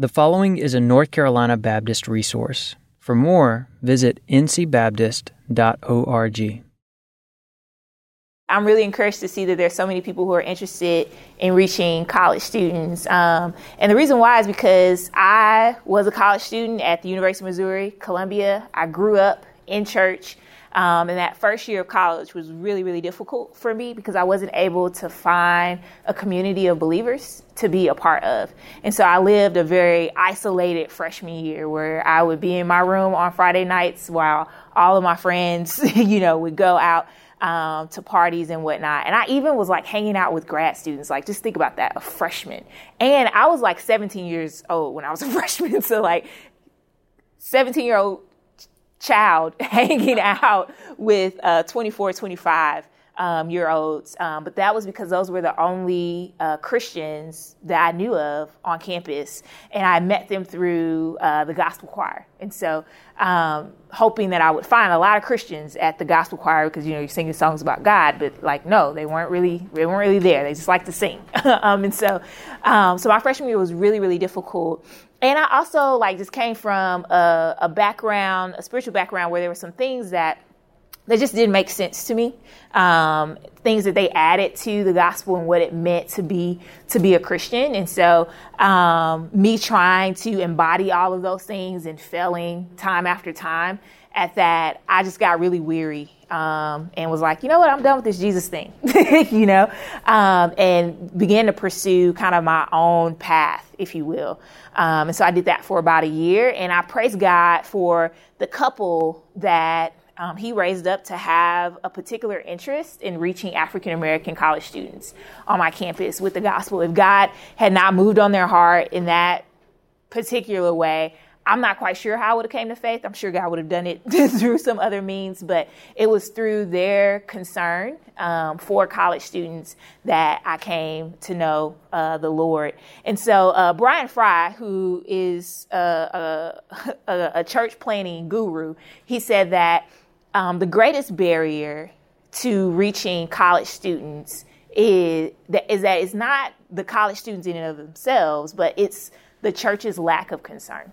The following is a North Carolina Baptist resource. For more, visit ncbaptist.org. I'm really encouraged to see that there's so many people who are interested in reaching college students. Um, and the reason why is because I was a college student at the University of Missouri, Columbia. I grew up in church. Um, and that first year of college was really, really difficult for me because I wasn't able to find a community of believers to be a part of. And so I lived a very isolated freshman year where I would be in my room on Friday nights while all of my friends, you know, would go out um, to parties and whatnot. And I even was like hanging out with grad students. Like, just think about that, a freshman. And I was like 17 years old when I was a freshman. So, like, 17 year old child hanging out with uh, 24, 25 um, year olds. Um, but that was because those were the only uh, Christians that I knew of on campus. And I met them through uh, the gospel choir. And so, um, hoping that I would find a lot of Christians at the gospel choir because, you know, you're singing songs about God, but like, no, they weren't really, they weren't really there. They just like to sing. Um, and so, um, so my freshman year was really, really difficult and I also like just came from a, a, background, a spiritual background, where there were some things that that just didn't make sense to me. Um, things that they added to the gospel and what it meant to be to be a Christian, and so um, me trying to embody all of those things and failing time after time at that, I just got really weary um, and was like, you know what, I'm done with this Jesus thing, you know, um, and began to pursue kind of my own path, if you will. Um, and so I did that for about a year, and I praise God for the couple that um, he raised up to have a particular interest in reaching African American college students on my campus with the gospel. If God had not moved on their heart in that particular way, I'm not quite sure how I would have came to faith. I'm sure God would have done it through some other means, but it was through their concern um, for college students that I came to know uh, the Lord. And so uh, Brian Fry, who is a, a, a, church planning guru, he said that um, the greatest barrier to reaching college students is that, is that it's not the college students in and of themselves, but it's the church's lack of concern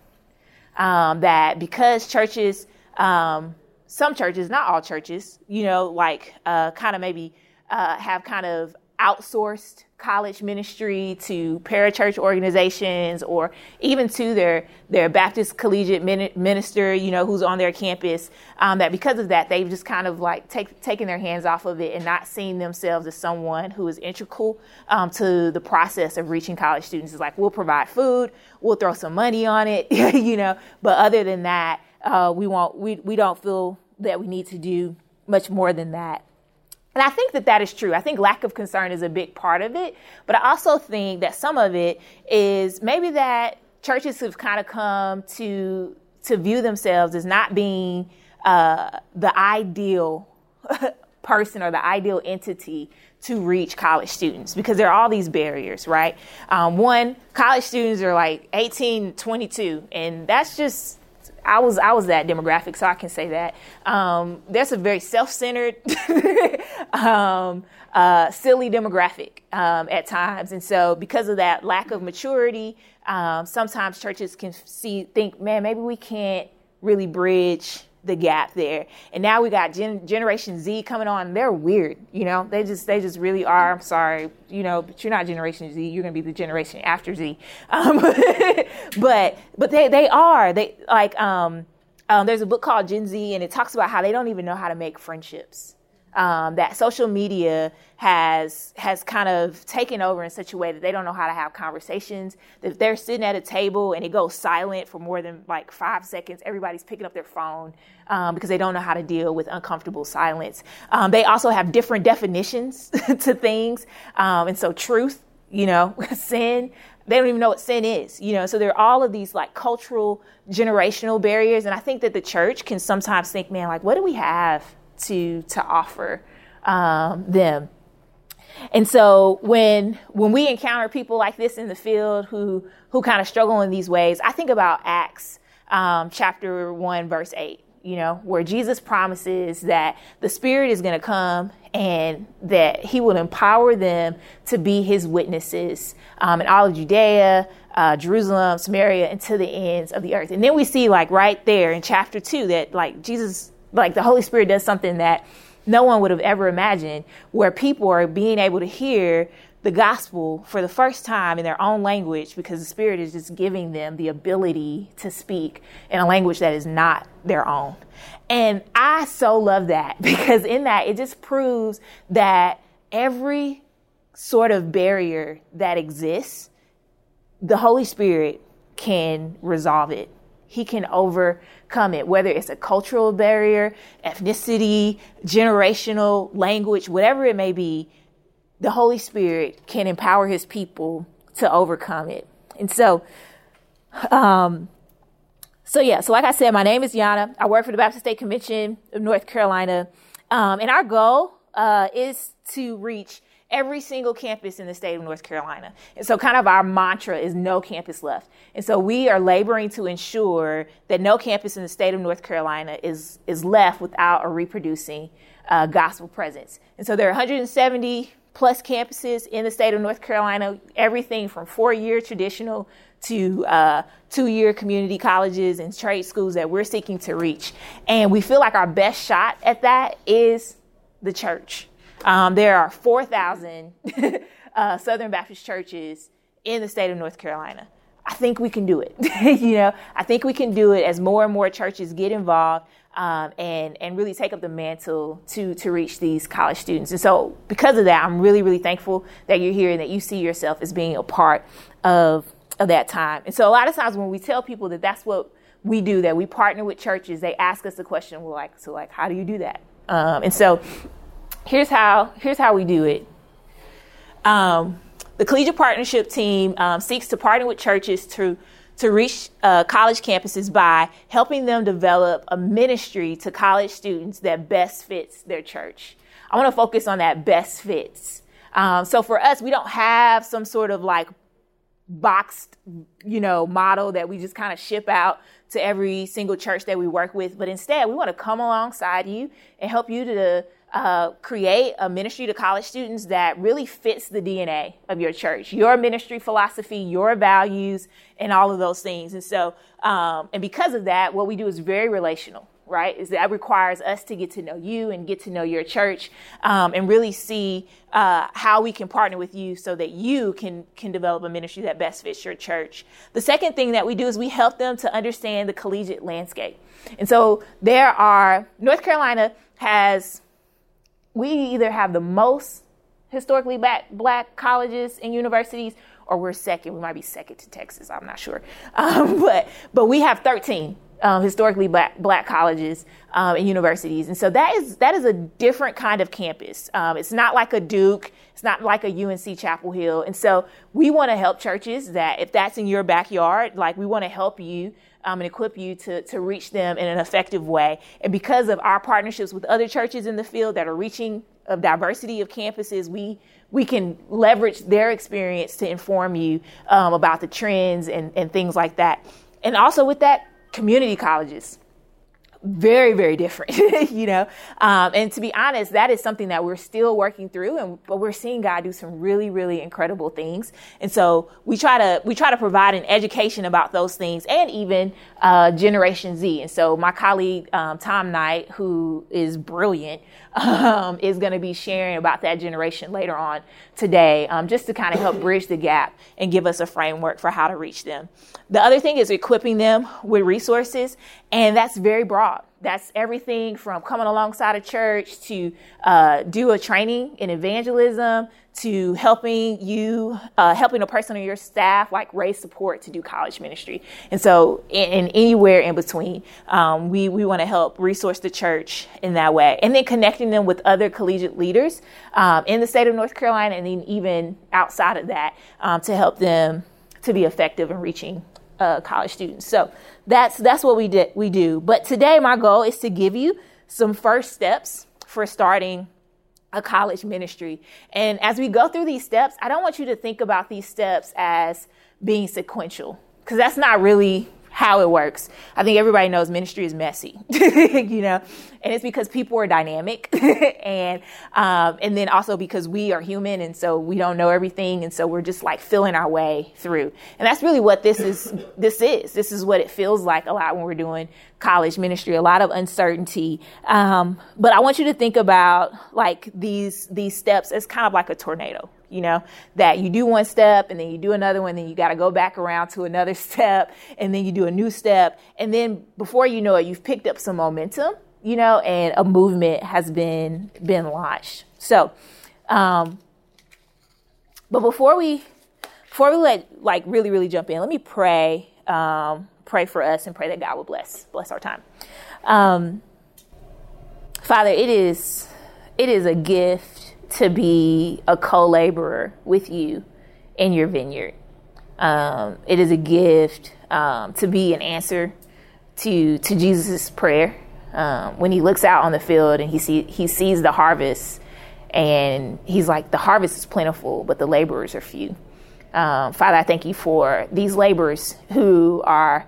um, that because churches, um, some churches, not all churches, you know, like uh, kind of maybe uh, have kind of outsourced college ministry to parachurch organizations or even to their their Baptist collegiate minister, you know, who's on their campus. Um, that because of that, they've just kind of like take, taken their hands off of it and not seeing themselves as someone who is integral um, to the process of reaching college students. It's like we'll provide food, we'll throw some money on it, you know, but other than that, uh, we won't. We we don't feel that we need to do much more than that. And I think that that is true. I think lack of concern is a big part of it. But I also think that some of it is maybe that churches have kind of come to to view themselves as not being uh, the ideal person or the ideal entity to reach college students because there are all these barriers, right? Um, one, college students are like 18, 22, and that's just I was I was that demographic, so I can say that. Um, that's a very self-centered, um, uh, silly demographic um, at times, and so because of that lack of maturity, um, sometimes churches can see think, man, maybe we can't really bridge the gap there. And now we got Gen- Generation Z coming on. They're weird, you know. They just they just really are. I'm sorry, you know, but you're not Generation Z. You're gonna be the generation after Z. Um, but but they they are they like um, um, there's a book called Gen Z, and it talks about how they don't even know how to make friendships um, that social media has has kind of taken over in such a way that they don't know how to have conversations. If they're sitting at a table and it goes silent for more than like five seconds, everybody's picking up their phone um, because they don't know how to deal with uncomfortable silence. Um, they also have different definitions to things, um, and so truth, you know, sin. They don't even know what sin is, you know. So there are all of these like cultural, generational barriers, and I think that the church can sometimes think, man, like, what do we have? To to offer um, them. And so when when we encounter people like this in the field who who kind of struggle in these ways, I think about Acts um, chapter one verse eight. You know, where Jesus promises that the Spirit is going to come and that He will empower them to be His witnesses um, in all of Judea, uh, Jerusalem, Samaria, and to the ends of the earth. And then we see, like, right there in chapter two, that, like, Jesus, like, the Holy Spirit does something that no one would have ever imagined, where people are being able to hear the gospel for the first time in their own language because the Spirit is just giving them the ability to speak in a language that is not their own. And I so love that because in that, it just proves that every sort of barrier that exists, the Holy Spirit can resolve it. He can overcome it, whether it's a cultural barrier, ethnicity, generational language, whatever it may be, the Holy Spirit can empower his people to overcome it. And so, um, so yeah, so like I said, my name is Yana. I work for the Baptist State Convention of North Carolina. Um, and our goal uh, is to reach every single campus in the state of North Carolina. And so, kind of our mantra is no campus left. And so, we are laboring to ensure that no campus in the state of North Carolina is, is left without a reproducing uh, gospel presence. And so, there are 170 plus campuses in the state of North Carolina, everything from four year traditional to uh, two year community colleges and trade schools that we're seeking to reach. And we feel like our best shot at that is the church. Um, there are 4,000 uh, Southern Baptist churches in the state of North Carolina. I think we can do it. you know, I think we can do it as more and more churches get involved um, and and really take up the mantle to to reach these college students. And so, because of that, I'm really really thankful that you're here and that you see yourself as being a part of of that time. And so, a lot of times when we tell people that that's what we do, that we partner with churches, they ask us the question, "Well, like, so like, how do you do that?" Um, and so, here's how here's how we do it. Um, the collegiate partnership team um, seeks to partner with churches to to reach uh, college campuses by helping them develop a ministry to college students that best fits their church. I want to focus on that best fits. Um, so for us, we don't have some sort of like boxed, you know, model that we just kind of ship out to every single church that we work with, but instead we want to come alongside you and help you to uh, create a ministry to college students that really fits the DNA of your church, your ministry philosophy, your values, and all of those things. And so, um, and because of that, what we do is very relational, right? Is that requires us to get to know you and get to know your church, um, and really see uh, how we can partner with you so that you can can develop a ministry that best fits your church. The second thing that we do is we help them to understand the collegiate landscape. And so there are North Carolina has we either have the most historically black, black colleges and universities or we're second. We might be second to Texas. I'm not sure. Um, but, but we have 13 um, historically black, black colleges um, and universities. And so that is, that is a different kind of campus. Um, it's not like a Duke. It's not like a UNC Chapel Hill. And so we want to help churches that if that's in your backyard, like we want to help you um, and equip you to, to reach them in an effective way. And because of our partnerships with other churches in the field that are reaching a diversity of campuses, we we can leverage their experience to inform you um, about the trends and, and things like that. And also with that, community colleges very very different you know? Um, and to be honest that is something that we're still working through and but we're seeing god do some really really incredible things. And so we try to we try to provide an education about those things and even uh, generation z. And so my colleague um, tom knight who is brilliant um, is going to be sharing about that generation later on today um, just to kind of help bridge the gap and give us a framework for how to reach them. The other thing is equipping them with resources and that's very broad. That's everything from coming alongside a church to uh, do a training in evangelism to helping you, uh, helping a person on your staff like raise support to do college ministry. And so, in anywhere in between, um, we we want to help resource the church in that way, and then connecting them with other collegiate leaders um, in the state of North Carolina, and then even outside of that um, to help them to be effective in reaching uh, college students. So that's that's what we did we do. But today my goal is to give you some first steps for starting a college ministry. And as we go through these steps, I don't want you to think about these steps as being sequential because that's not really how it works. I think everybody knows ministry is messy, you know, and it's because people are dynamic, and um, and then also because we are human, and so we don't know everything, and so we're just like feeling our way through. And that's really what this is. This is this is what it feels like a lot when we're doing college ministry. A lot of uncertainty, um, but I want you to think about like these these steps as kind of like a tornado you know, that you do one step and then you do another one, then you got to go back around to another step and then you do a new step. And then before you know it, you've picked up some momentum, you know, and a movement has been, been launched. So, um, but before we, before we let like really, really jump in, let me pray, um, pray for us and pray that God will bless, bless our time. Um, Father, it is, it is a gift to be a co laborer with you in your vineyard. Um, it is a gift um, to be an answer to to Jesus' prayer um, when he looks out on the field and he see he sees the harvest and he's like the harvest is plentiful but the laborers are few. Um, Father, I thank you for these laborers who are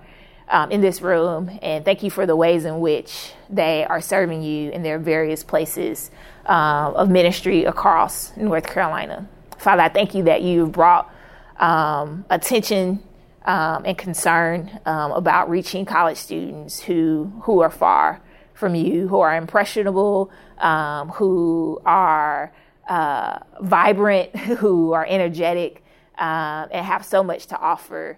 um, in this room and thank you for the ways in which they are serving you in their various places uh, of ministry across North Carolina. Father, I thank you that you've brought um, attention um, and concern um, about reaching college students who who are far from you, who are impressionable, um, who are uh, vibrant, who are energetic, uh, and have so much to offer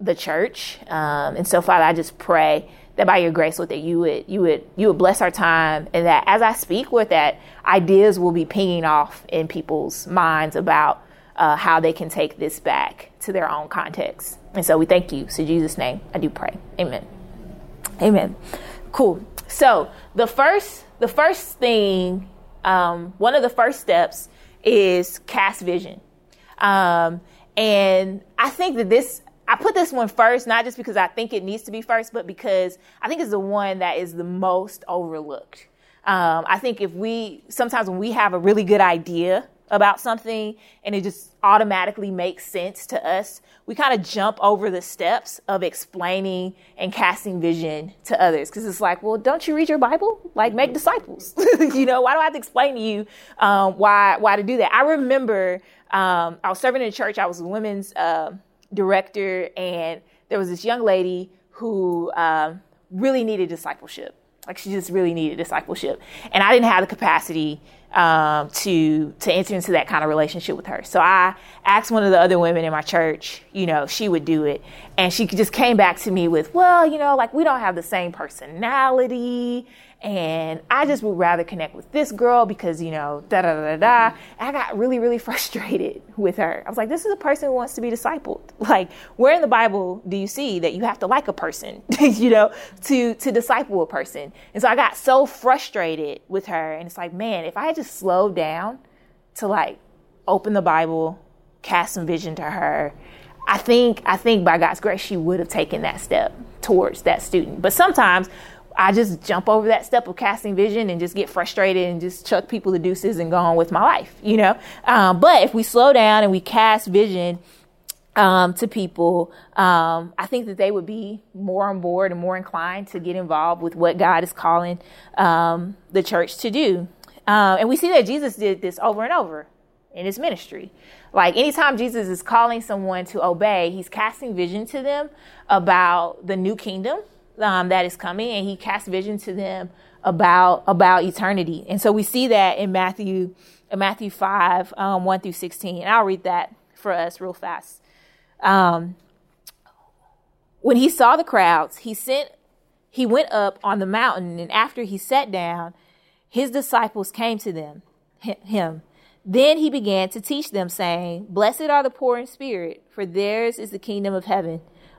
the church. Um, and so, Father, I just pray that by your grace, Lord, that you would you would you would bless our time, and that as I speak with that, ideas will be pinging off in people's minds about uh, how they can take this back to their own context. And so we thank you. So Jesus' name, I do pray. Amen. Amen. Cool. So the first the first thing, um, one of the first steps is cast vision. Um, and I think that this I put this one first, not just because I think it needs to be first, but because I think it's the one that is the most overlooked. Um, I think if we, sometimes when we have a really good idea about something and it just automatically makes sense to us, we kind of jump over the steps of explaining and casting vision to others. Cause it's like, well, don't you read your Bible? Like make disciples. you know, why do I have to explain to you, um, why, why to do that? I remember, um, I was serving in church. I was a women's, uh, director, and there was this young lady who um, really needed discipleship. Like she just really needed discipleship, and I didn't have the capacity um, to to enter into that kind of relationship with her. So I asked one of the other women in my church, you know, she would do it, and she just came back to me with, well, you know, like we don't have the same personality, and I just would rather connect with this girl because, you know, da da da da. Mm-hmm. And I got really, really frustrated with her. I was like, this is a person who wants to be discipled. Like, where in the Bible do you see that you have to like a person, you know, to, to disciple a person? And so I got so frustrated with her. And it's like, man, if I had just slowed down to like open the Bible, cast some vision to her, I think, I think by God's grace, she would have taken that step towards that student. But sometimes I just jump over that step of casting vision and just get frustrated and just chuck people the deuces and go on with my life, you know. Um, but if we slow down and we cast vision um, to people, um, I think that they would be more on board and more inclined to get involved with what God is calling um, the church to do. Uh, and we see that Jesus did this over and over in his ministry. Like anytime Jesus is calling someone to obey, he's casting vision to them about the new kingdom um, that is coming, and he casts vision to them about about eternity. And so we see that in Matthew in Matthew five um, one through sixteen. And I'll read that for us real fast. Um, when he saw the crowds, he sent he went up on the mountain, and after he sat down, his disciples came to them him. Then he began to teach them, saying, Blessed are the poor in spirit, for theirs is the kingdom of heaven.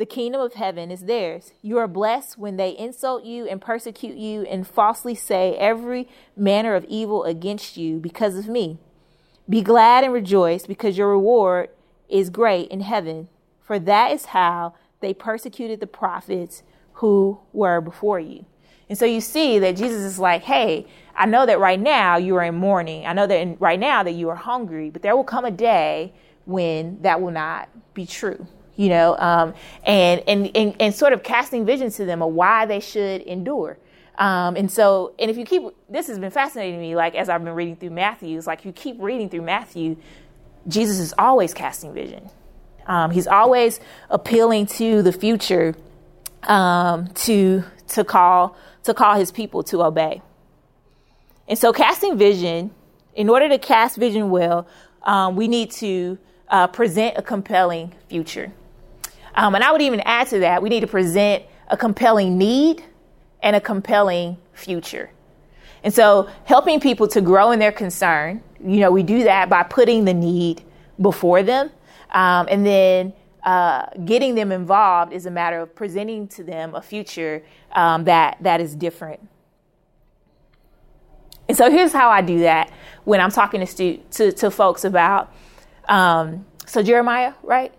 the kingdom of heaven is theirs. You are blessed when they insult you and persecute you and falsely say every manner of evil against you because of me. Be glad and rejoice because your reward is great in heaven, for that is how they persecuted the prophets who were before you. And so you see that Jesus is like, hey, I know that right now you are in mourning. I know that in, right now that you are hungry, but there will come a day when that will not be true you know, um, and, and, and, and sort of casting vision to them of why they should endure. Um, and so, and if you keep, this has been fascinating to me, like as I've been reading through Matthew, it's like you keep reading through Matthew, Jesus is always casting vision. Um, he's always appealing to the future um, to to call to call his people to obey. And so, casting vision, in order to cast vision well, um, we need to uh, present a compelling future. Um, and I would even add to that, we need to present a compelling need and a compelling future. And so helping people to grow in their concern, you know, we do that by putting the need before them. Um, and then uh, getting them involved is a matter of presenting to them a future um, that, that is different. And so here's how I do that when I'm talking to, stu- to, to folks about, um, so Jeremiah, right?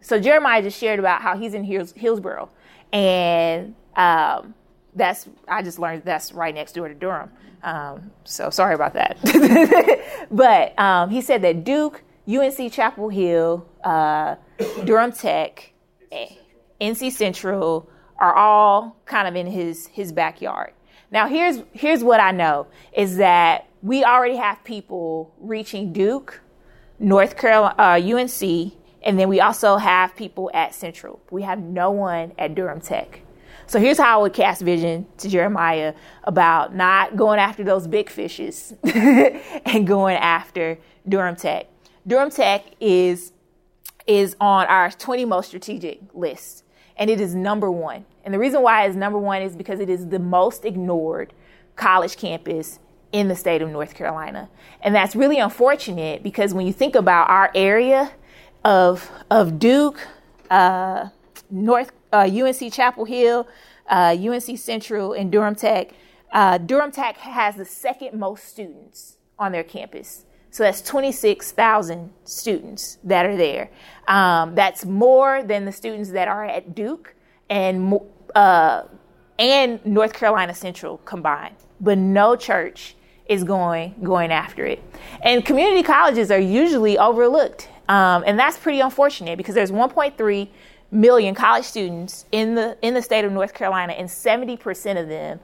So Jeremiah just shared about how he's in Hills, Hillsborough, and um, that's I just learned that's right next door to Durham. Um, so sorry about that. but um, he said that Duke, UNC Chapel Hill, uh, Durham Tech, NC Central are all kind of in his his backyard. Now here's here's what I know is that we already have people reaching Duke, North Carolina, uh, UNC, and then we also have people at Central. We have no one at Durham Tech. So here's how I would cast vision to Jeremiah about not going after those big fishes and going after Durham Tech. Durham Tech is is on our 20 most strategic list, and it is number one. And the reason why it's number one is because it is the most ignored college campus in the state of North Carolina. And that's really unfortunate because when you think about our area, of of Duke, uh, North uh, UNC Chapel Hill, uh, UNC Central, and Durham Tech. Uh, Durham Tech has the second most students on their campus. So that's 26,000 students that are there. Um, that's more than the students that are at Duke and uh, and North Carolina Central combined. But no church is going going after it. And community colleges are usually overlooked um, and that's pretty unfortunate because there's 1.3 million college students in the in the state of North Carolina, and 70% of them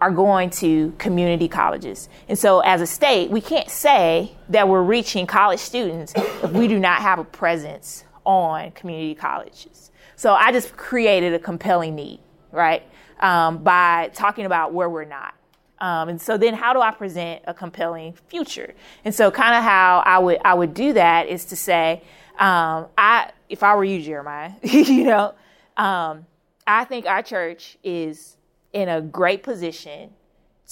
are going to community colleges. And so, as a state, we can't say that we're reaching college students if we do not have a presence on community colleges. So, I just created a compelling need, right, um, by talking about where we're not. Um, and so then how do I present a compelling future? And so kind of how I would I would do that is to say, um, I if I were you, Jeremiah, you know, um, I think our church is in a great position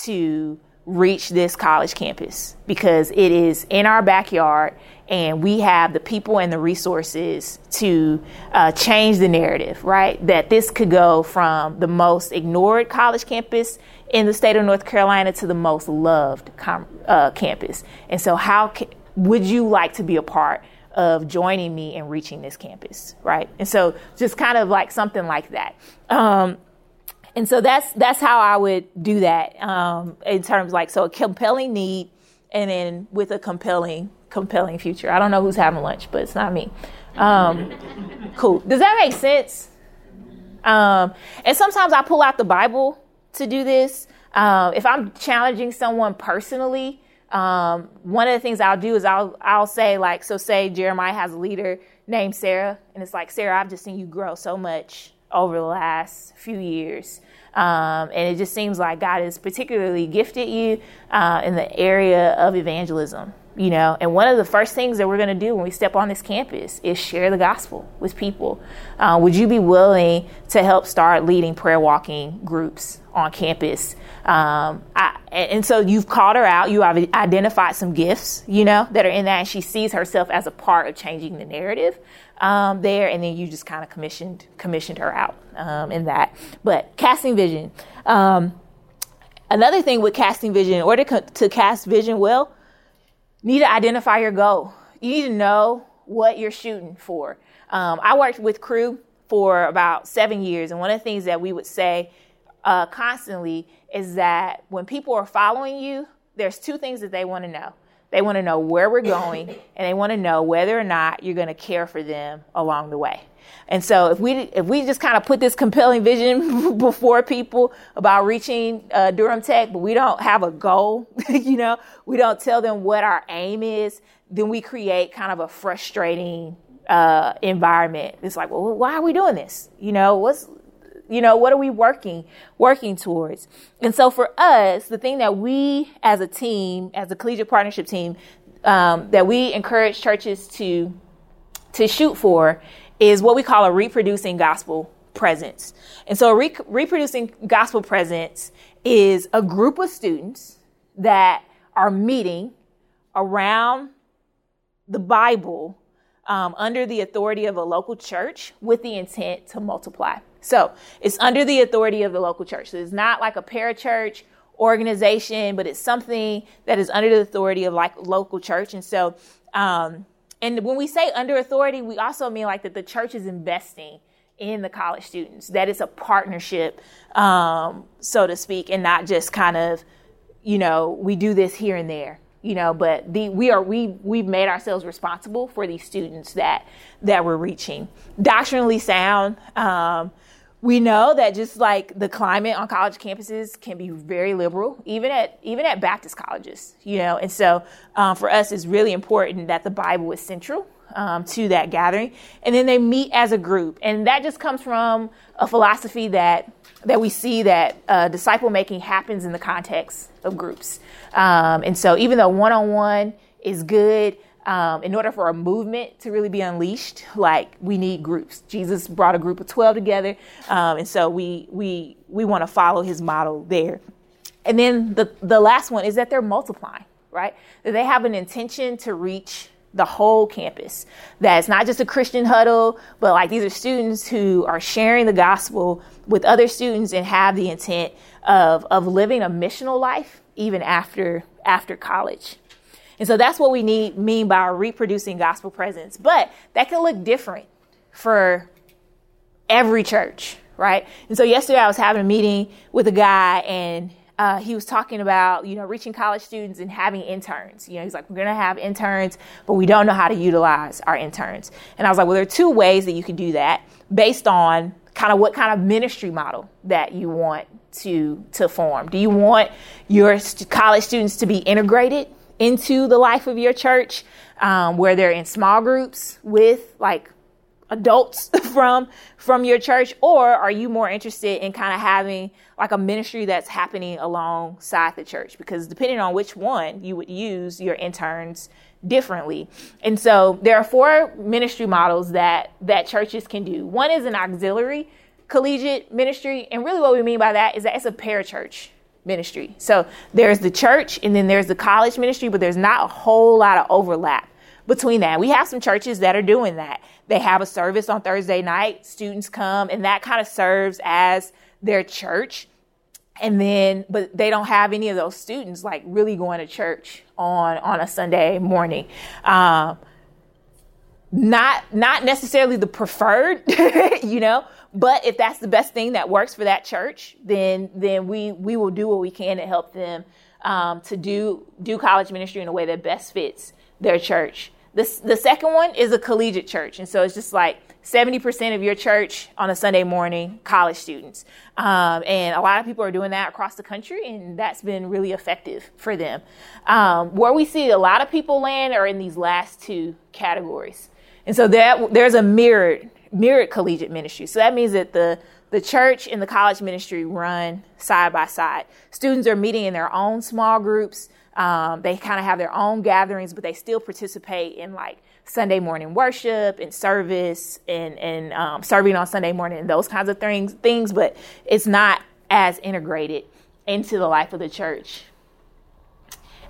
to reach this college campus because it is in our backyard and we have the people and the resources to uh, change the narrative, right? That this could go from the most ignored college campus in the state of North Carolina to the most loved com- uh, campus. And so, how ca- would you like to be a part of joining me in reaching this campus, right? And so, just kind of like something like that. Um, and so that's that's how I would do that um, in terms like so a compelling need, and then with a compelling compelling future. I don't know who's having lunch, but it's not me. Um, cool. Does that make sense? Um, and sometimes I pull out the Bible to do this. Um, if I'm challenging someone personally, um, one of the things I'll do is I'll I'll say like so say Jeremiah has a leader named Sarah and it's like Sarah I've just seen you grow so much over the last few years. Um, and it just seems like God has particularly gifted you uh, in the area of evangelism you know? And one of the first things that we're going to do when we step on this campus is share the gospel with people. Uh, would you be willing to help start leading prayer walking groups on campus? Um, I, and so you've called her out. You have identified some gifts you know that are in that. And she sees herself as a part of changing the narrative um, there and then you just kind of commissioned commissioned her out um, in that but casting vision um, another thing with casting vision in order to cast vision well need to identify your goal. You need to know what you're shooting for. Um, I worked with Cru for about seven years, and one of the things that we would say uh, constantly is that when people are following you, there's two things that they want to know. They want to know where we're going, and they want to know whether or not you're going to care for them along the way. And so if we if we just kind of put this compelling vision before people about reaching uh, Durham Tech, but we don't have a goal, you know, we don't tell them what our aim is, then we create kind of a frustrating uh, environment. It's like, well, why are we doing this? You know, what's you know what are we working working towards and so for us the thing that we as a team as a collegiate partnership team um, that we encourage churches to to shoot for is what we call a reproducing gospel presence. And so, re- reproducing gospel presence is a group of students that are meeting around the Bible um, under the authority of a local church with the intent to multiply. So it's under the authority of the local church. So it's not like a parachurch organization, but it's something that is under the authority of like local church. And so um, and when we say under authority, we also mean like that the church is investing in the college students, that it's a partnership, um, so to speak, and not just kind of, you know, we do this here and there, you know, but the, we are, we, we've made ourselves responsible for these students that, that we're reaching. Doctrinally sound, um, we know that just like the climate on college campuses can be very liberal, even at even at Baptist colleges, you know. And so, um, for us, it's really important that the Bible is central um, to that gathering, and then they meet as a group, and that just comes from a philosophy that that we see that uh, disciple making happens in the context of groups. Um, and so, even though one on one is good, um, in order for a movement to really be unleashed, like we need groups. Jesus brought a group of twelve together, um, and so we we we want to follow his model there. And then the the last one is that they're multiplying, right? That they have an intention to reach the whole campus. That it's not just a Christian huddle, but like these are students who are sharing the gospel with other students and have the intent of of living a missional life even after after college. And so that's what we need mean by reproducing gospel presence. But that can look different for every church, right? And so yesterday I was having a meeting with a guy and uh, he was talking about, you know, reaching college students and having interns. You know, he's like, we're to have interns, but we don't know how to utilize our interns. And I was like, well, there are two ways that you can do that based on kind of what kind of ministry model that you want to to form. Do you want your st- college students to be integrated into the life of your church, um, where they're in small groups with like adults from from your church? Or are you more interested in kind of having like a ministry that's happening alongside the church? Because depending on which one you would use your interns differently. And so there are four ministry models that that churches can do. One is an auxiliary collegiate ministry and really what we mean by that is that it's a parachurch ministry. So there's the church and then there's the college ministry, but there's not a whole lot of overlap between that. We have some churches that are doing that. They have a service on Thursday night, students come, and that kind of serves as their church. And then, but they don't have any of those students like really going to church on on a Sunday morning. Um, not not necessarily the preferred, you know, but if that's the best thing that works for that church, then then we we will do what we can to help them um, to do do college ministry in a way that best fits their church. The the second one is a collegiate church, and so it's just like seventy percent of your church on a Sunday morning, college students, um, and a lot of people are doing that across the country, and that's been really effective for them. Um, where we see a lot of people land are in these last two categories, and so that there's a mirrored mirrored collegiate ministry. So that means that the the church and the college ministry run side by side. Students are meeting in their own small groups, Um, they kind of have their own gatherings, but they still participate in like Sunday morning worship and service and and um, serving on Sunday morning and those kinds of things. Things, but it's not as integrated into the life of the church.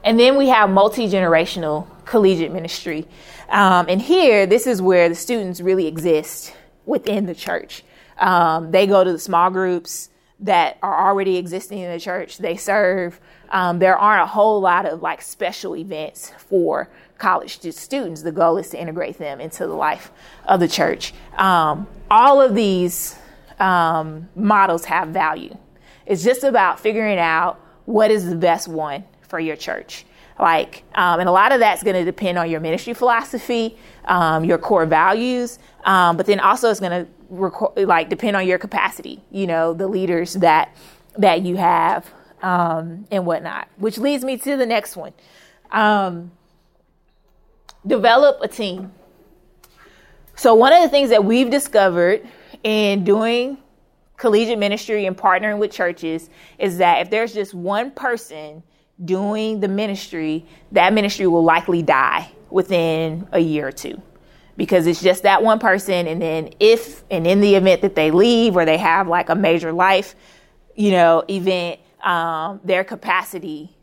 And then we have multi generational collegiate ministry. Um, and here, this is where the students really exist within the church. Um, they go to the small groups that are already existing in the church. They serve. Um, there aren't a whole lot of like special events for college students. The goal is to integrate them into the life of the church. Um, all of these um, models have value. It's just about figuring out what is the best one for your church. Like, um, and a lot of that's going to depend on your ministry philosophy, um, your core values, um, but then also it's going to reco- like depend on your capacity. You know, the leaders that that you have um, and whatnot. Which leads me to the next one: um, develop a team. So one of the things that we've discovered in doing collegiate ministry and partnering with churches is that if there's just one person doing the ministry, that ministry will likely die within a year or two because it's just that one person. And then, if and in the event that they leave or they have like a major life, you know, event, um, their capacity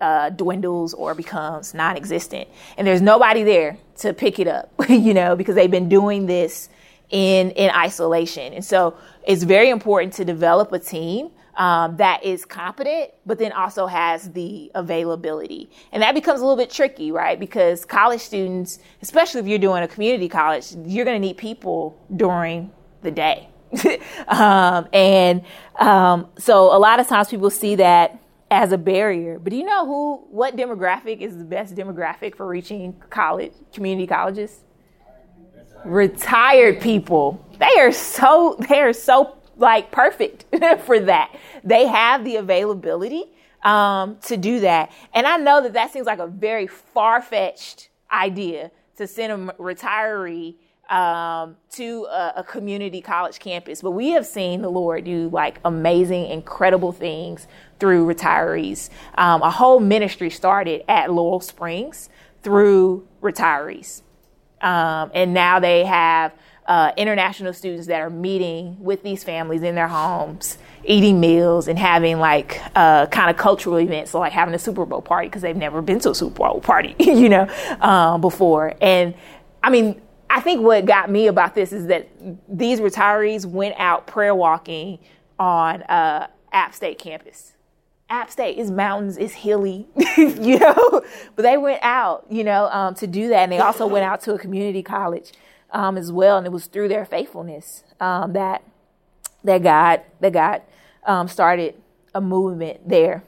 uh, dwindles or becomes non existent. And there's nobody there to pick it up, you know, because they've been doing this in, in isolation. And so it's very important to develop a team um, that is competent, but then also has the availability. And that becomes a little bit tricky, right? Because college students, especially if you're doing a community college, you're going to need people during the day. um, and um, so a lot of times people see that as a barrier. But do you know who, what demographic is the best demographic for reaching college, community colleges? Retired people. They are so, they are so like perfect for that. They have the availability um, to do that. And I know that that seems like a very far fetched idea to send a retiree um, to a, a, community college campus, but we have seen the Lord do like amazing, incredible things through retirees. Um, a whole ministry started at Laurel Springs through retirees. Um, and now they have uh, international students that are meeting with these families in their homes, eating meals, and having like uh, kind of cultural events, so like having a Super Bowl party because they've never been to a Super Bowl party, you know, um, before. And I mean, I think what got me about this is that these retirees went out prayer walking on uh, App State campus. App State is mountains, it's hilly, you know, but they went out, you know, um, to do that. And they also went out to a community college um, as well. And it was through their faithfulness um, that that God that God um, started a movement there.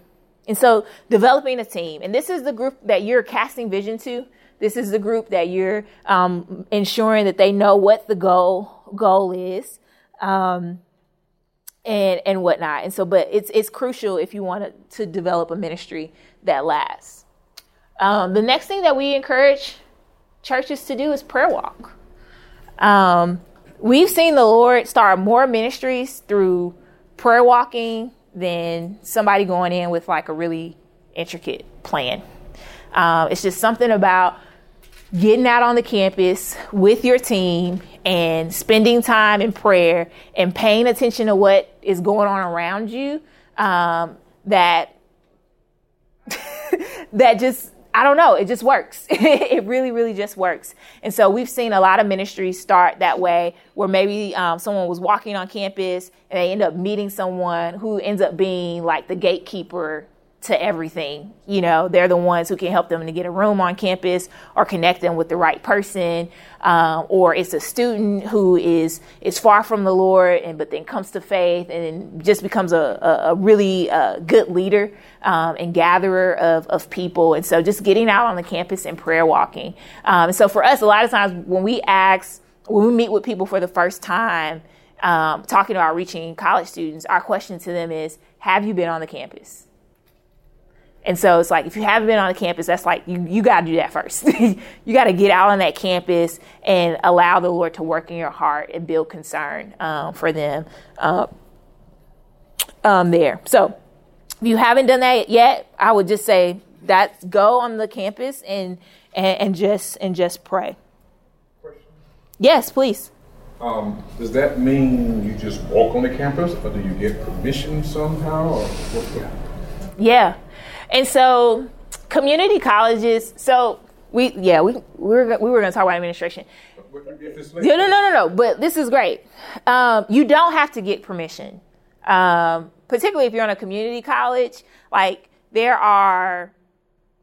And so developing a team, and this is the group that you're casting vision to. This is the group that you're um, ensuring that they know what the goal goal is, um, and and whatnot. And so, but it's it's crucial if you want to, to develop a ministry that lasts. Um, the next thing that we encourage churches to do is prayer walk. Um, we've seen the Lord start more ministries through prayer walking than somebody going in with like a really intricate plan. Um, it's just something about getting out on the campus with your team and spending time in prayer and paying attention to what is going on around you um, that that just I don't know. It just works. it really, really just works. And so we've seen a lot of ministries start that way, where maybe um, someone was walking on campus and they end up meeting someone who ends up being like the gatekeeper to everything. You know, they're the ones who can help them to get a room on campus or connect them with the right person. Um, or it's a student who is is far from the Lord and but then comes to faith and just becomes a, a, a really uh, good leader um, and gatherer of, of people. And so just getting out on the campus and prayer walking. Um, so for us, a lot of times when we ask, when we meet with people for the first time, um, talking about reaching college students, our question to them is, have you been on the campus? And so it's like if you haven't been on the campus, that's like you you got to do that first. you got to get out on that campus and allow the Lord to work in your heart and build concern um, for them uh, um, there. So if you haven't done that yet, I would just say that go on the campus and and, and just and just pray. Question. Yes, please. Um, does that mean you just walk on the campus, or do you get permission somehow, or what's the? Yeah, and so community colleges. So we yeah we we were we were going to talk about administration. No, no, no, no, no. But this is great. Um, you don't have to get permission, um, particularly if you're in a community college. Like there are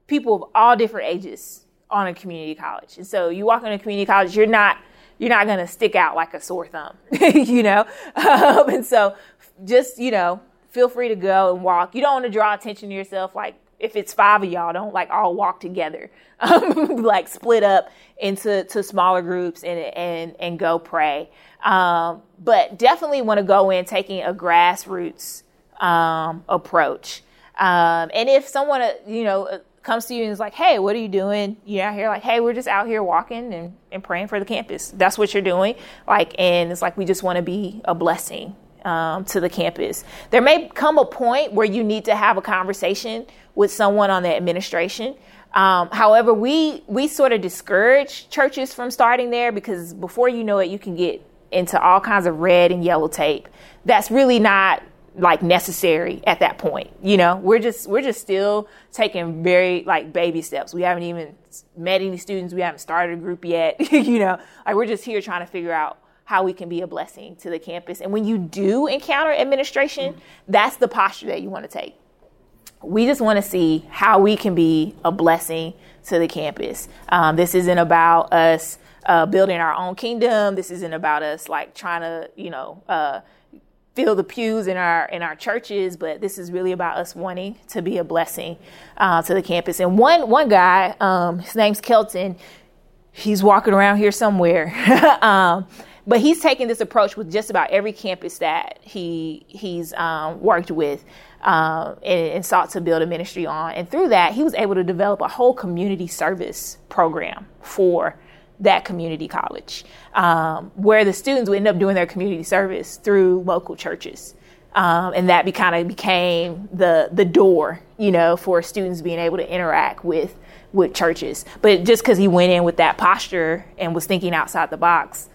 people of all different ages on a community college, and so you walk into a community college, you're not you're not going to stick out like a sore thumb, you know. Um, and so just you know, feel free to go and walk. You don't want to draw attention to yourself like if it's five of y'all, don't like all walk together, um, like split up into to smaller groups and and and go pray. Um, but definitely want to go in taking a grassroots um, approach. Um, and if someone uh, you know uh, comes to you and is like, "Hey, what are you doing?" You out here like, "Hey, we're just out here walking and, and praying for the campus." That's what you're doing. Like, and it's like we just want to be a blessing um, to the campus. There may come a point where you need to have a conversation with someone on the administration. Um, however, we we sort of discourage churches from starting there because before you know it, you can get into all kinds of red and yellow tape. That's really not like necessary at that point. You know, we're just we're just still taking very like baby steps. We haven't even met any students. We haven't started a group yet. you know, like we're just here trying to figure out how we can be a blessing to the campus. And when you do encounter administration, that's the posture that you want to take. We just want to see how we can be a blessing to the campus. Um, this isn't about us uh, building our own kingdom. This isn't about us like trying to, you know, uh, fill the pews in our in our churches, but this is really about us wanting to be a blessing uh, to the campus. And one one guy, um, his name's Kelton. He's walking around here somewhere. um, but he's taking this approach with just about every campus that he he's um, worked with um, and, and, sought to build a ministry on. And through that, he was able to develop a whole community service program for that community college, um, where the students would end up doing their community service through local churches. Um, and that be, kind of became the the door, you know, for students being able to interact with with churches. But just because he went in with that posture and was thinking outside the box,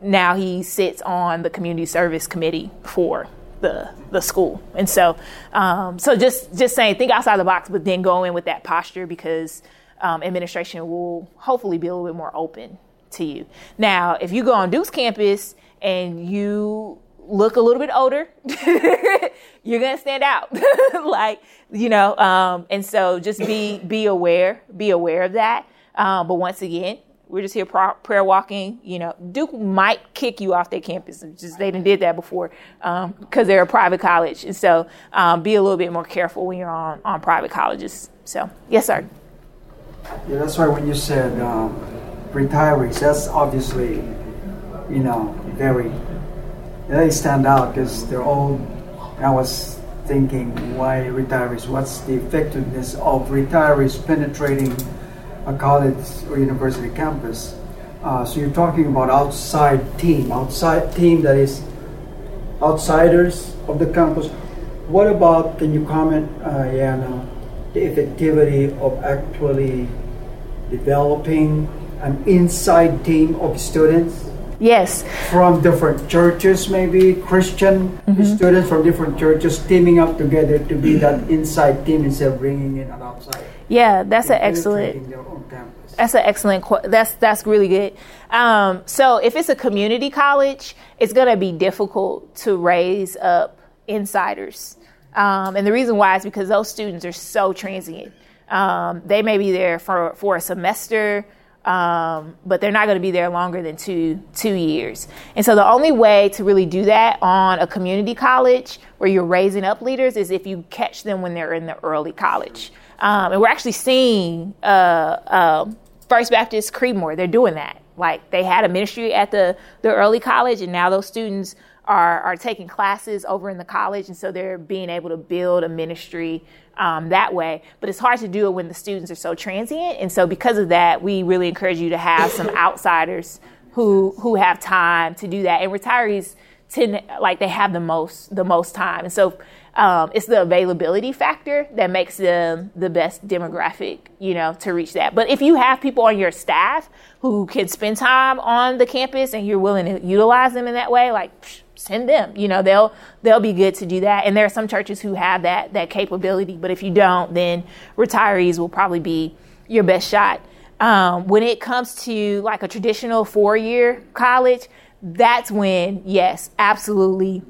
now he sits on the community service committee for the the school. And so, um, so just just saying, think outside the box, but then go in with that posture because um, administration will hopefully be a little bit more open to you. Now, if you go on Duke's campus and you look a little bit older, you're gonna stand out. like you know, um, and so just be be aware, be aware of that. Um, but once again, we're just here prayer walking. You know, Duke might kick you off their campus. just they didn't did that before because um, they're a private college, and so um, be a little bit more careful when you're on on private colleges. So, yes, sir. Yeah, that's why when you said um, retirees, that's obviously, you know, very they stand out because they're all. I was thinking, why retirees? What's the effectiveness of retirees penetrating? A college or university campus. Uh, so you're talking about outside team, outside team that is outsiders of the campus. What about, can you comment, uh, Yana, the effectivity of actually developing an inside team of students? Yes. From different churches, maybe Christian mm-hmm. students from different churches teaming up together to be that inside team instead of bringing in an outside. Yeah, that's an excellent. That's an excellent. That's that's really good. Um, so if it's a community college, it's going to be difficult to raise up insiders, um, and the reason why is because those students are so transient. Um, they may be there for for a semester um, but they're not going to be there longer than two two years. And so the only way to really do that on a community college where you're raising up leaders is if you catch them when they're in the early college. Um, and we're actually seeing uh, uh, First Baptist Creedmoor. They're doing that. Like they had a ministry at the the early college, and now those students are, are taking classes over in the college, and so they're being able to build a ministry um, that way. But it's hard to do it when the students are so transient, and so because of that, we really encourage you to have some outsiders who who have time to do that. And retirees tend like they have the most the most time, and so um, it's the availability factor that makes them the best demographic, you know, to reach that. But if you have people on your staff who can spend time on the campus and you're willing to utilize them in that way, like send them. You know, they'll they'll be good to do that. And there are some churches who have that that capability. But if you don't, then retirees will probably be your best shot. Um, when it comes to like a traditional four year college, that's when yes, absolutely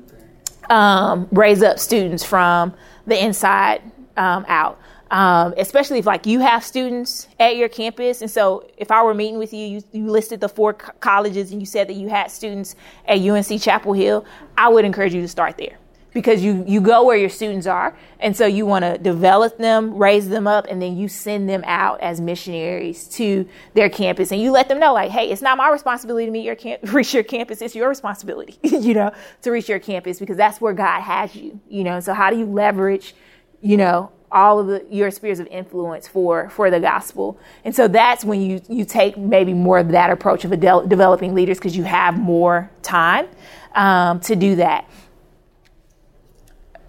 um, raise up students from the inside um, out. Um, especially if like you have students at your campus. And so if I were meeting with you, you, you listed the four co- colleges and you said that you had students at UNC Chapel Hill, I would encourage you to start there because you, you go where your students are. And so you want to develop them, raise them up, and then you send them out as missionaries to their campus. And you let them know, like, hey, it's not my responsibility to meet your camp- reach your campus. It's your responsibility, you know, to reach your campus because that's where God has you, you know. So how do you leverage, you know, all of the, your spheres of influence for for the gospel. And so that's when you you take maybe more of that approach of de- developing leaders because you have more time um, to do that.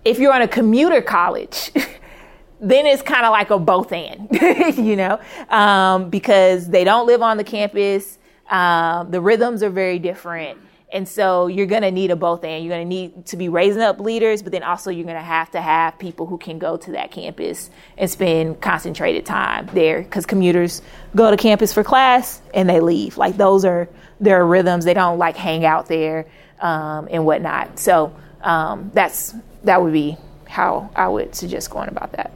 If you're on a commuter college. then it's kind of like a both and, you know, um, because they don't live on the campus. Um, the rhythms are very different. And so you're going to need a both and. You're going to need to be raising up leaders, but then also you're going to have to have people who can go to that campus and spend concentrated time there because commuters go to campus for class and they leave. Like those are their rhythms. They don't like hang out there um, and whatnot. So um, that's that would be how I would suggest going about that.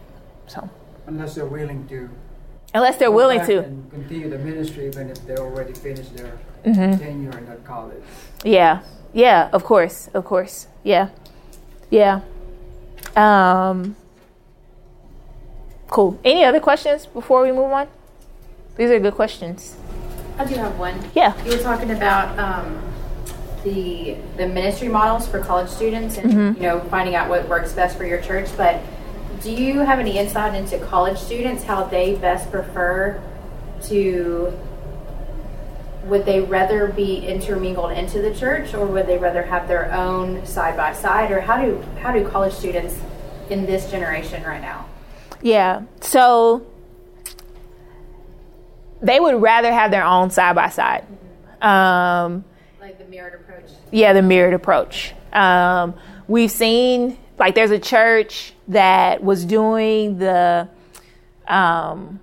So unless they're willing to unless they're willing to and continue the ministry even if they already finished their mm-hmm. tenure in that college. Yeah, yeah, of course, of course, yeah, yeah. Um, cool. Any other questions before we move on? These are good questions. I do have one. Yeah. You were talking about um, the the ministry models for college students and Mm-hmm. you know finding out what works best for your church, but do you have any insight into college students how they best prefer to would they rather be intermingled into the church or would they rather have their own side by side or how do how do college students in this generation right now Yeah. So they would rather have their own side by side. Like the mirrored approach yeah, the mirrored approach. Um, we've seen like there's a church that was doing the um,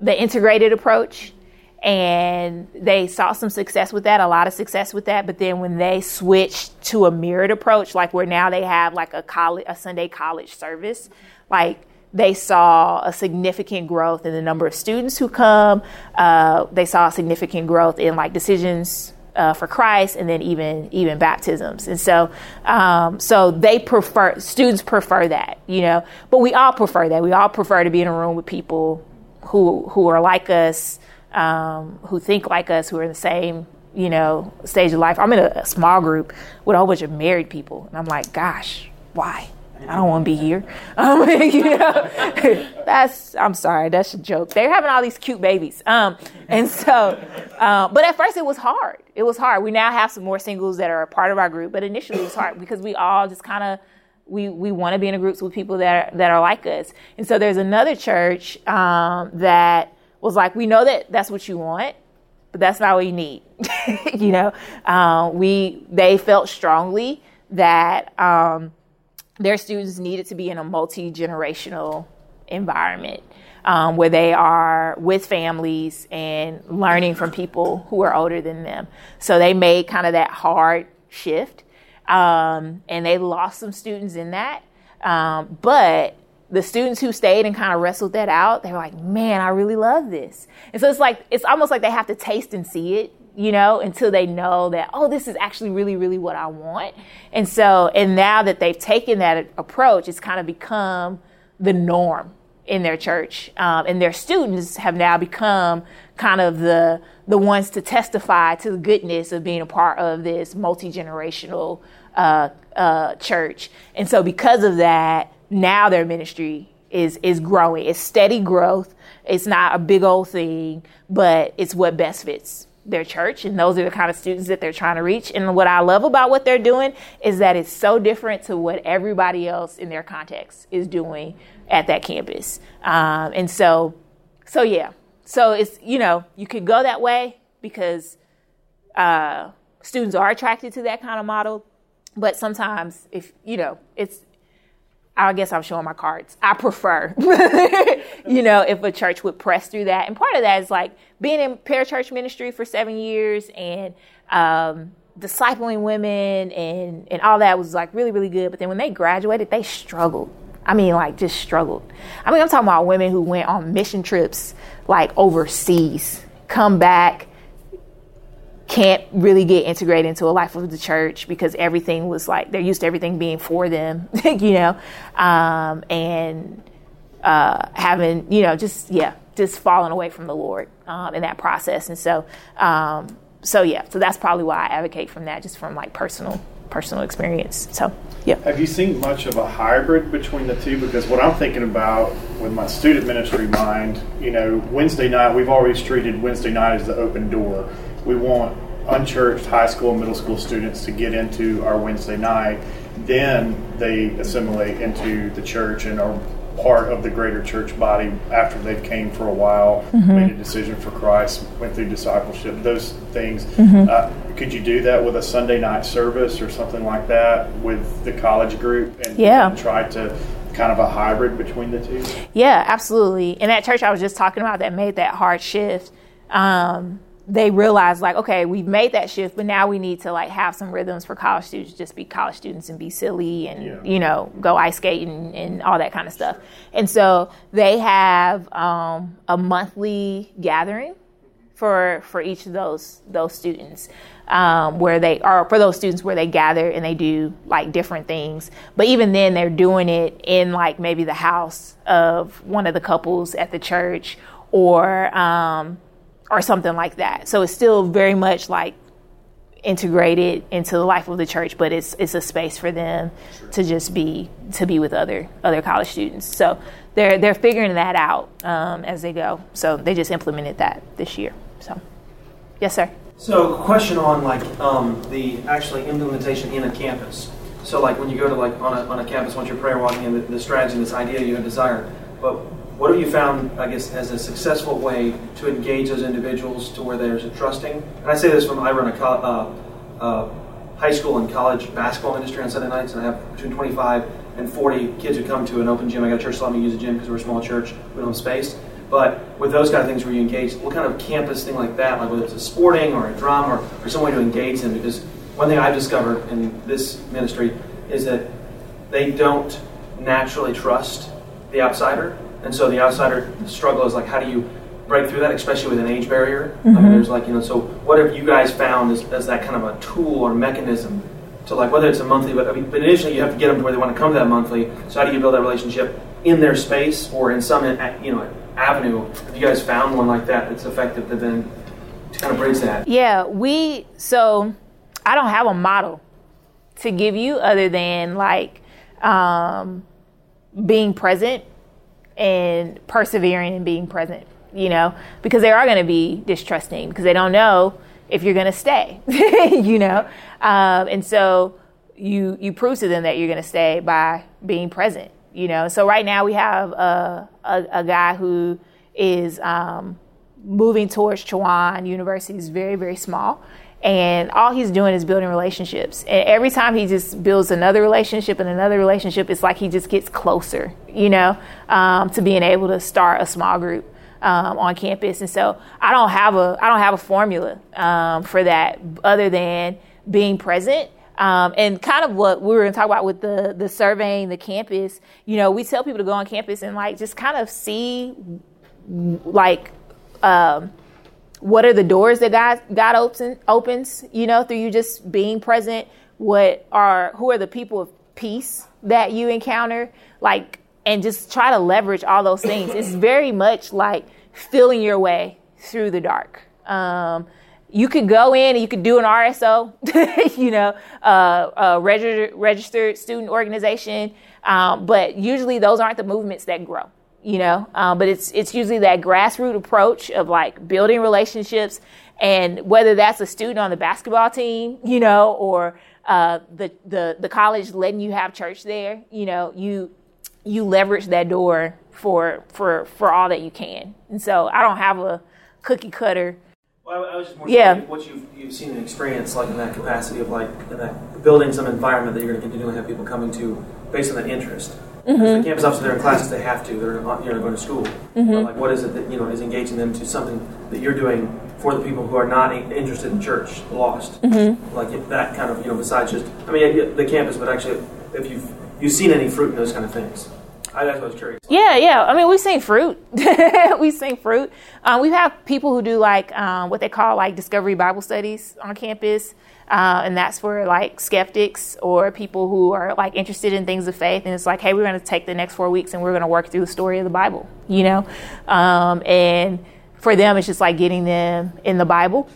the integrated approach, and they saw some success with that, a lot of success with that. But then when they switched to a mirrored approach, like where now they have like a college, a Sunday college service, like they saw a significant growth in the number of students who come. Uh, they saw significant growth in like decisions uh, for Christ, and then even even baptisms. And so, um, so they prefer students prefer that, you know. But we all prefer that. We all prefer to be in a room with people who who are like us, um, who think like us, who are in the same you know stage of life. I'm in a, a small group with a whole bunch of married people, and I'm like, gosh, why? I don't want to be here. Um, you know, that's I'm sorry, that's a joke. They're having all these cute babies, um, and so, uh, but at first it was hard. It was hard. We now have some more singles that are a part of our group, but initially it was hard because we all just kind of we we want to be in a groups with people that are, that are like us. And so there's another church um, that was like, we know that that's what you want, but that's not what you need. you know, um, we they felt strongly that. Um, their students needed to be in a multi generational environment um, where they are with families and learning from people who are older than them. So they made kind of that hard shift, um, and they lost some students in that. Um, but the students who stayed and kind of wrestled that out, they were like, "Man, I really love this." And so it's like it's almost like they have to taste and see it you know, until they know that, oh, this is actually really, really what I want. And so, and now that they've taken that approach, it's kind of become the norm in their church. Um, and their students have now become kind of the, the ones to testify to the goodness of being a part of this multi generational uh, uh, church. And so, because of that, now their ministry is is growing. It's steady growth. It's not a big old thing, but it's what best fits their church and those are the kind of students that they're trying to reach and what i love about what they're doing is that it's so different to what everybody else in their context is doing at that campus um, and so so yeah so it's you know you could go that way because uh, students are attracted to that kind of model but sometimes if you know it's I guess I'm showing my cards. I prefer, you know, if a church would press through that. And part of that is like being in parachurch ministry for seven years and um, discipling women and, and all that was like really, really good. But then when they graduated, they struggled. I mean, like just struggled. I mean, I'm talking about women who went on mission trips like overseas, come back, can't really get integrated into a life of the church because everything was like they're used to everything being for them, you know, um, and uh, having you know just yeah just falling away from the Lord um, in that process, and so um, so yeah, so that's probably why I advocate from that, just from like personal personal experience. So yeah. Have you seen much of a hybrid between the two? Because what I'm thinking about with my student ministry mind, you know, Wednesday night we've always treated Wednesday night as the open door we want unchurched high school and middle school students to get into our Wednesday night. Then they assimilate into the church and are part of the greater church body after they've came for a while, mm-hmm. made a decision for Christ, went through discipleship, those things. Mm-hmm. Uh, could you do that with a Sunday night service or something like that with the college group and, yeah. and try to kind of a hybrid between the two? Yeah, absolutely. In that church I was just talking about that made that hard shift. Um, they realized like okay we've made that shift but now we need to like have some rhythms for college students just be college students and be silly and yeah. you know go ice skating and all that kind of stuff and so they have um, a monthly gathering for for each of those those students um, where they are for those students where they gather and they do like different things but even then they're doing it in like maybe the house of one of the couples at the church or um, or something like that. So it's still very much like integrated into the life of the church, but it's it's a space for them sure. to just be to be with other other college students. So they're they're figuring that out um, as they go. So they just implemented that this year. So yes, sir. So question on like um, the actually implementation in a campus. So like when you go to like on a, on a campus, once you're prayer walking in the, the strategy, this idea you have desired, but what have you found, I guess, as a successful way to engage those individuals to where there's a trusting? And I say this from I run a uh, uh, high school and college basketball ministry on Sunday nights, and I have between 25 and 40 kids who come to an open gym. I got a church let me use a gym because we're a small church, we don't have space. But with those kind of things where you engage, what kind of campus thing like that, like whether it's a sporting or a drum or, or some way to engage them? Because one thing I've discovered in this ministry is that they don't naturally trust the outsider and so the outsider struggle is like, how do you break through that, especially with an age barrier? Mm-hmm. I mean, there's like, you know, so what have you guys found as, as that kind of a tool or mechanism to like, whether it's a monthly, but, I mean, but initially you have to get them to where they want to come to that monthly. So how do you build that relationship in their space or in some, you know, avenue? Have you guys found one like that that's effective that then to kind of bridge that? Yeah, we, so I don't have a model to give you other than like um, being present and persevering and being present, you know, because they are going to be distrusting because they don't know if you're going to stay, you know, um, and so you you prove to them that you're going to stay by being present, you know. So right now we have a a, a guy who is um, moving towards Chowan University. Is very very small, and all he's doing is building relationships. And every time he just builds another relationship and another relationship it's like he just gets closer you know um, to being able to start a small group um, on campus. And so i don't have a i don't have a formula um, for that other than being present. Um, and kind of what we were going to talk about with the the surveying the campus you know we tell people to go on campus and like just kind of see like um, what are the doors that God God opens opens, you know, through you just being present? What are who are the people of peace that you encounter? Like and just try to leverage all those things. It's very much like feeling your way through the dark. Um, you could go in and you could do an RSO, you know, uh, a registered, registered student organization, um, but usually those aren't the movements that grow you know. Um, but it's it's usually that grassroots approach of like building relationships, and whether that's a student on the basketball team, you know, or uh, the the the college letting you have church there, you know, you you leverage that door for for for all that you can. And so I don't have a cookie cutter. Well, I was just more Yeah. what you've, you've seen and experienced, like in that capacity of like in that building some environment that you're going to continually have people coming to based on that interest. Mm-hmm. The campus officers, they're in classes, they have to. They're not, you know, going to school. Mm-hmm. Like, what is it that you know is engaging them to something that you're doing for the people who are not interested in church, lost? Mm-hmm. Like if that kind of you know, besides just, I mean, the campus, but actually, if you've you've seen any fruit in those kind of things, I, that's what I curious. Yeah, yeah. I mean, we've seen fruit. we've seen fruit. Um, we have people who do like um, what they call like discovery Bible studies on campus, uh, and that's for like skeptics or people who are like interested in things of faith. And it's like, hey, we're going to take the next four weeks and we're going to work through the story of the Bible, you know. Um, and for them, it's just like getting them in the Bible.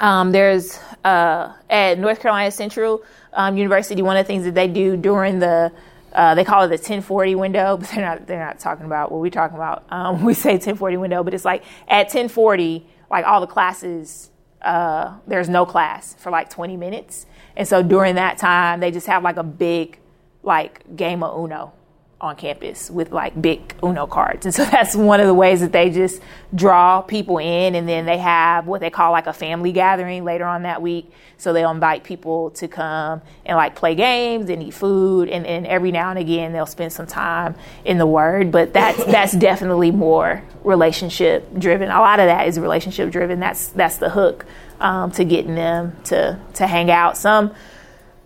Um, there's uh, at North Carolina Central um, University, one of the things that they do during the uh, they call it the 1040 window, but they're not they're not talking about what we're talking about. Um, we say 1040 window, but it's like at 1040, like all the classes, uh, there's no class for like 20 minutes, and so during that time, they just have like a big like game of Uno on campus with like big Uno cards. And so that's one of the ways that they just draw people in. And then they have what they call like a family gathering later on that week. So they'll invite people to come and like play games and eat food. And, and every now and again, they'll spend some time in the Word. But that's, that's definitely more relationship driven. A lot of that is relationship driven. That's, that's the hook um, to getting them to, to hang out. Some,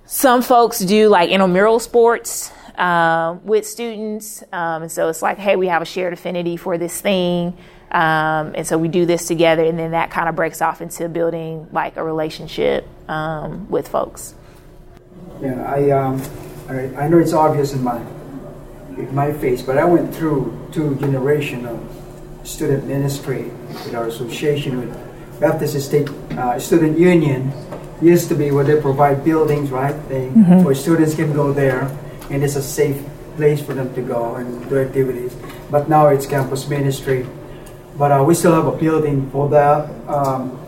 some folks do like intramural sports um, with students. Um, and so it's like, hey, we have a shared affinity for this thing. Um, and so we do this together. And then that kind of breaks off into building like a relationship um, with folks. Yeah, I, um, I, I know it's obvious in my, in my face, but I went through two generations of student ministry with our association with Baptist State uh, Student Union. Used to be where they provide buildings, right? They, Where students can go there, and it's a safe place for them to go and do activities. But now it's campus ministry. But uh, we still have a building for that. Um,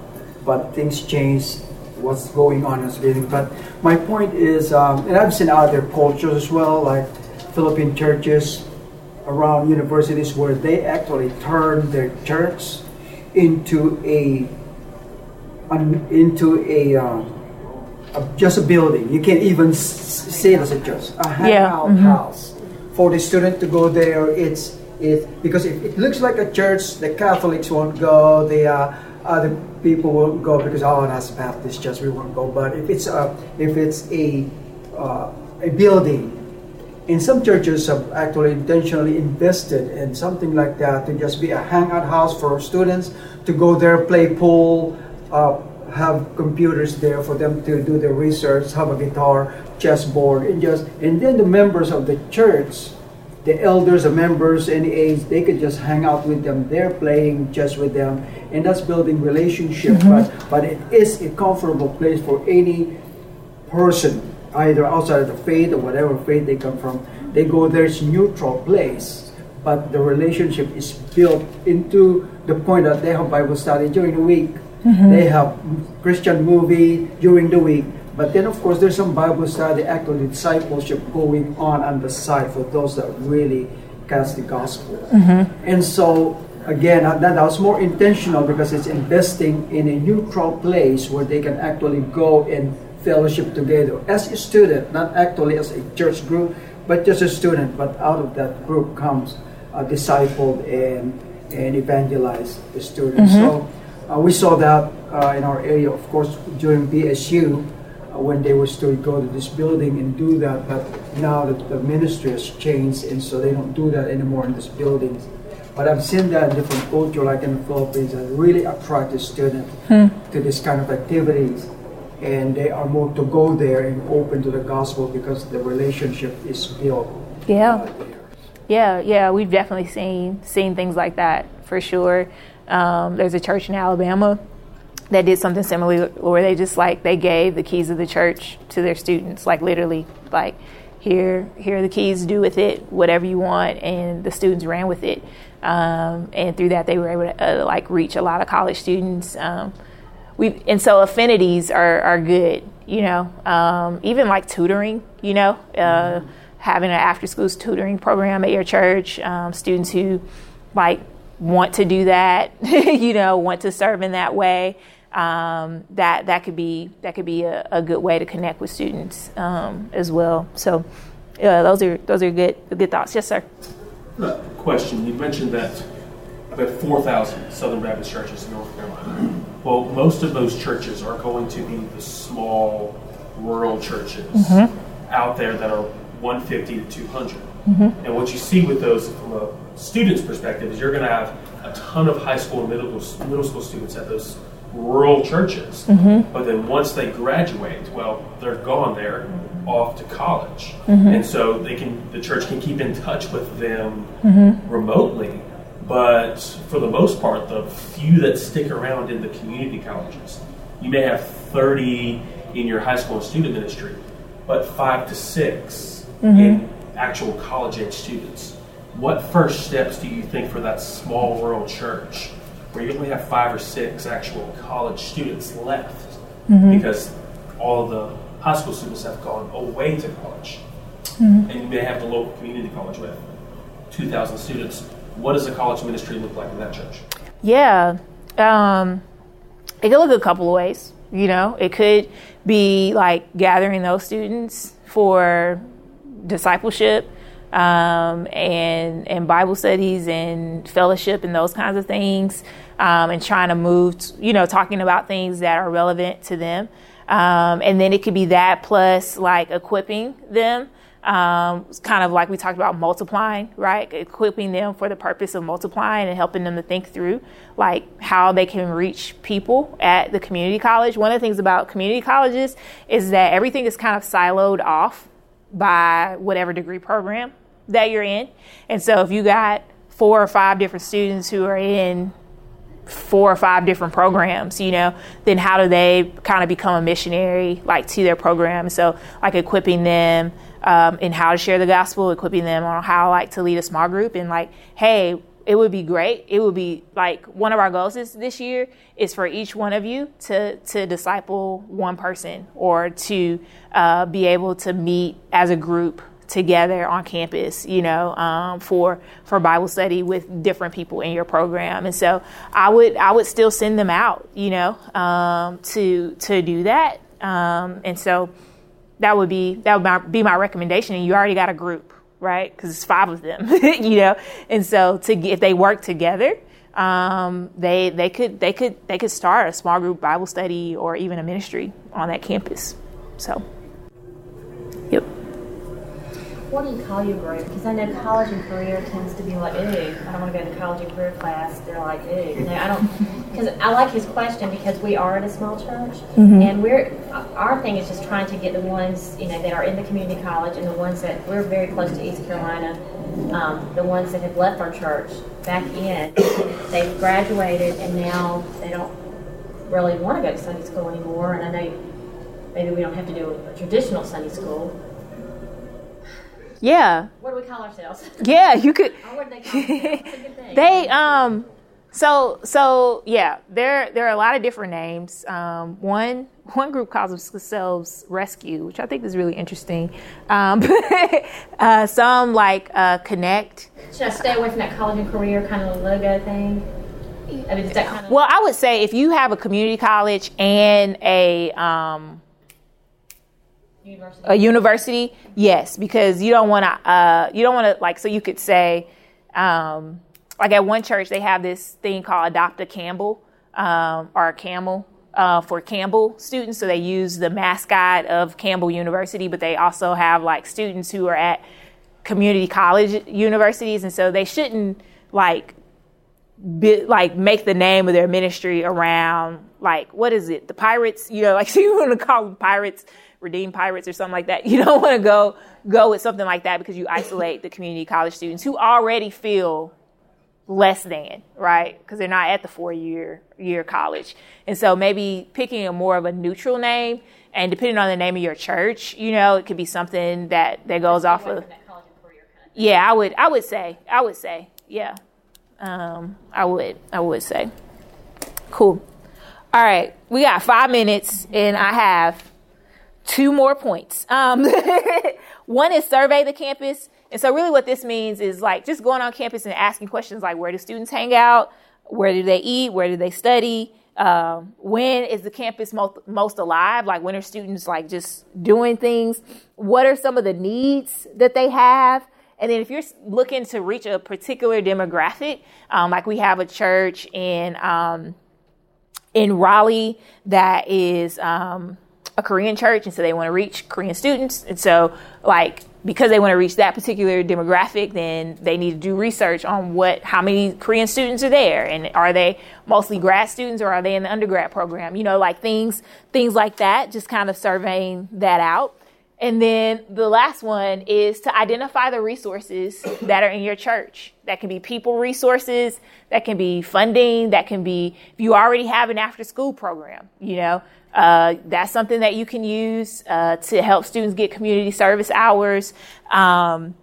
but things change. What's going on is building. But my point is, um, and I've seen other cultures as well, like Philippine churches around universities, where they actually turn their church into a an, into a, a just a building. You can't even s- say it as a church, a hangout house for the student to go there. It's it because if it looks like a church, the Catholics won't go. The uh, other people won't go because oh, that's Baptist church, we won't go. But if it's a if it's a uh, a building, and some churches have actually intentionally invested in something like that to just be a hangout house for students to go there, play pool, uh, have computers there for them to do their research, have a guitar, chessboard, and just and then the members of the church, the elders, the members, any age, they could just hang out with them. They're playing just with them, and that's building relationship. Mm-hmm. But but it is a comfortable place for any person, either outside of the faith or whatever faith they come from, they go there, it's neutral place. But the relationship is built into the point that they have Bible study during the week. Mm-hmm. They have Christian movie during the week. But then, of course, there's some Bible study, actually discipleship going on on the side for those that really catch the gospel. Mm-hmm. And so, again, that, that was more intentional because it's investing in a neutral place where they can actually go and fellowship together as a student, not actually as a church group, but just a student. But out of that group comes a disciple and and evangelize the students. Mm-hmm. So uh, we saw that uh, in our area, of course, during BSU uh, when they were still go to this building and do that. But now that the ministry has changed, and so they don't do that anymore in this building. But I've seen that in different culture, like in the Philippines, that really attract the student to this kind of activities. And they are more to go there and open to the gospel because the relationship is built. Yeah. Yeah, yeah, we've definitely seen seen things like that for sure. Um, there's a church in Alabama that did something similar where they just like they gave the keys of the church to their students, like literally, like here here are the keys do with it whatever you want and the students ran with it. Um, and through that they were able to uh, like reach a lot of college students. Um, we and so affinities are, are good you know? Um, even like tutoring you know? Uh, having an after school tutoring program at your church um, students who like want to do that you know want to serve in that way um, that that could be that could be a, a, good way to connect with students um, as well. So uh, those are those are good good thoughts. Yes, sir. Question: You mentioned that about four thousand Southern Baptist churches in North Carolina. Well, most of those churches are going to be the small rural churches mm-hmm. out there that are 150 to 200. Mm-hmm. And what you see with those from a student's perspective is you're going to have a ton of high school and middle, middle school students at those rural churches. Mm-hmm. But then once they graduate, well, they're gone there off to college. Mm-hmm. And so they can the church can keep in touch with them mm-hmm. remotely. But for the most part, the few that stick around in the community colleges, you may have 30 in your high school student ministry, but five to 6 mm-hmm. in actual college age students. What first steps do you think for that small rural church where you only have five or six actual college students left mm-hmm. because all the high school students have gone away to college. Mm-hmm. And you may have the local community college with 2,000 students. What does a college ministry look like in that church? Yeah. Um, it could look a couple of ways. You know, it could be like gathering those students for discipleship um, and and Bible studies and fellowship and those kinds of things um, and trying to move, to, you know, talking about things that are relevant to them. Um, and then it could be that plus like equipping them. Um, kind of like we talked about multiplying, right? Equipping them for the purpose of multiplying and helping them to think through like how they can reach people at the community college. One of the things about community colleges is that everything is kind of siloed off by whatever degree program that you're in. And so if you got four or five different students who are in four or five different programs, you know, then how do they kind of become a missionary like to their program? So like equipping them um, in how to share the gospel, equipping them on how like to lead a small group, and like, hey, it would be great. It would be like one of our goals is this year is for each one of you to to disciple one person or to uh, be able to meet as a group together on campus, you know, um, for for Bible study with different people in your program. And so I would I would still send them out, you know, um, to to do that. Um, and so that would be that would be my recommendation. And you already got a group, right? Because it's five of them, you know. And so to if they work together. Um, they they could they could they could start a small group Bible study or even a ministry on that campus. So, yep what do you call your group? Because I know college and career tends to be like, ooh, I don't want to go to college and career class. They're like, ooh, you I don't. Because I like his question because we are at a small church, mm-hmm. and we're our thing is just trying to get the ones you know that are in the community college and the ones that we're very close to East Carolina, um, the ones that have left our church back in. They've graduated and now they don't really want to go to Sunday school anymore. And I know maybe we don't have to do a traditional Sunday school yeah. What do we call ourselves? Yeah, you could. Oh, what do they call they um. So so yeah, there there are a lot of different names. Um, one one group calls themselves Rescue, which I think is really interesting. Um, uh, some like uh, Connect. Should I stay away from that college and career kind of logo thing? I mean, kind of- well, I would say if you have a community college and a um, University. A university, yes, because you don't want to. Uh, you don't want to like. So you could say, um, like at one church, they have this thing called Adopt a Campbell um, or a Camel uh, for Campbell students. So they use the mascot of Campbell University, but they also have like students who are at community college universities, and so they shouldn't like be, like make the name of their ministry around like what is it the pirates you know like so you want to call them pirates redeem pirates or something like that. You don't want to go go with something like that because you isolate the community college students who already feel less than, right? Because they're not at the four year year college. And so maybe picking a more of a neutral name and depending on the name of your church, you know, it could be something that that goes off of. Yeah, I would. I would say. I would say. Yeah, um, I would. I would say. Cool. All right, we got five minutes, and I have two more points. Um, one is survey the campus. And so, really, what this means is like just going on campus and asking questions like where do students hang out? Where do they eat? Where do they study? Um, when is the campus most, most alive? Like, when are students like just doing things? What are some of the needs that they have? And then, if you're looking to reach a particular demographic, um, like we have a church in um, in Raleigh that is um, a Korean church, and so they want to reach Korean students. And so, like, because they want to reach that particular demographic, then they need to do research on what, how many Korean students are there, and are they mostly grad students or are they in the undergrad program? You know, like things, things like that. Just kind of surveying that out. And then the last one is to identify the resources that are in your church. That can be people resources, that can be funding, that can be if you already have an after school program, you know, uh, that's something that you can use uh, to help students get community service hours. Um,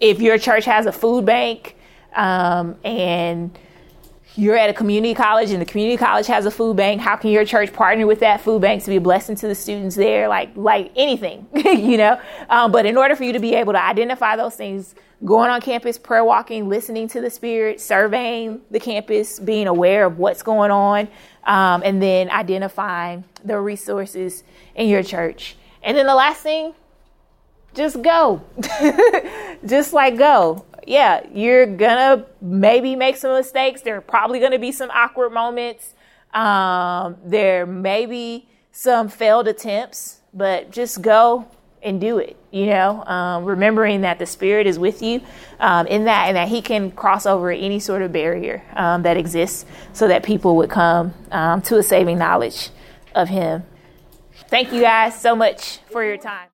if your church has a food bank um, and you're at a community college and the community college has a food bank, how can your church partner with that food bank to be a blessing to the students there? Like like anything, you know. Um, but in order for you to be able to identify those things, going on campus, prayer walking, listening to the Spirit, surveying the campus, being aware of what's going on, um, and then identifying the resources in your church. And then the last thing, just go. just like go. Yeah, you're gonna maybe make some mistakes. There are probably gonna be some awkward moments. Um, there may be some failed attempts, but just go and do it. You know, um, remembering that the Spirit is with you um, in that, and that He can cross over any sort of barrier um, that exists, so that people would come um, to a saving knowledge of Him. Thank you guys so much for your time.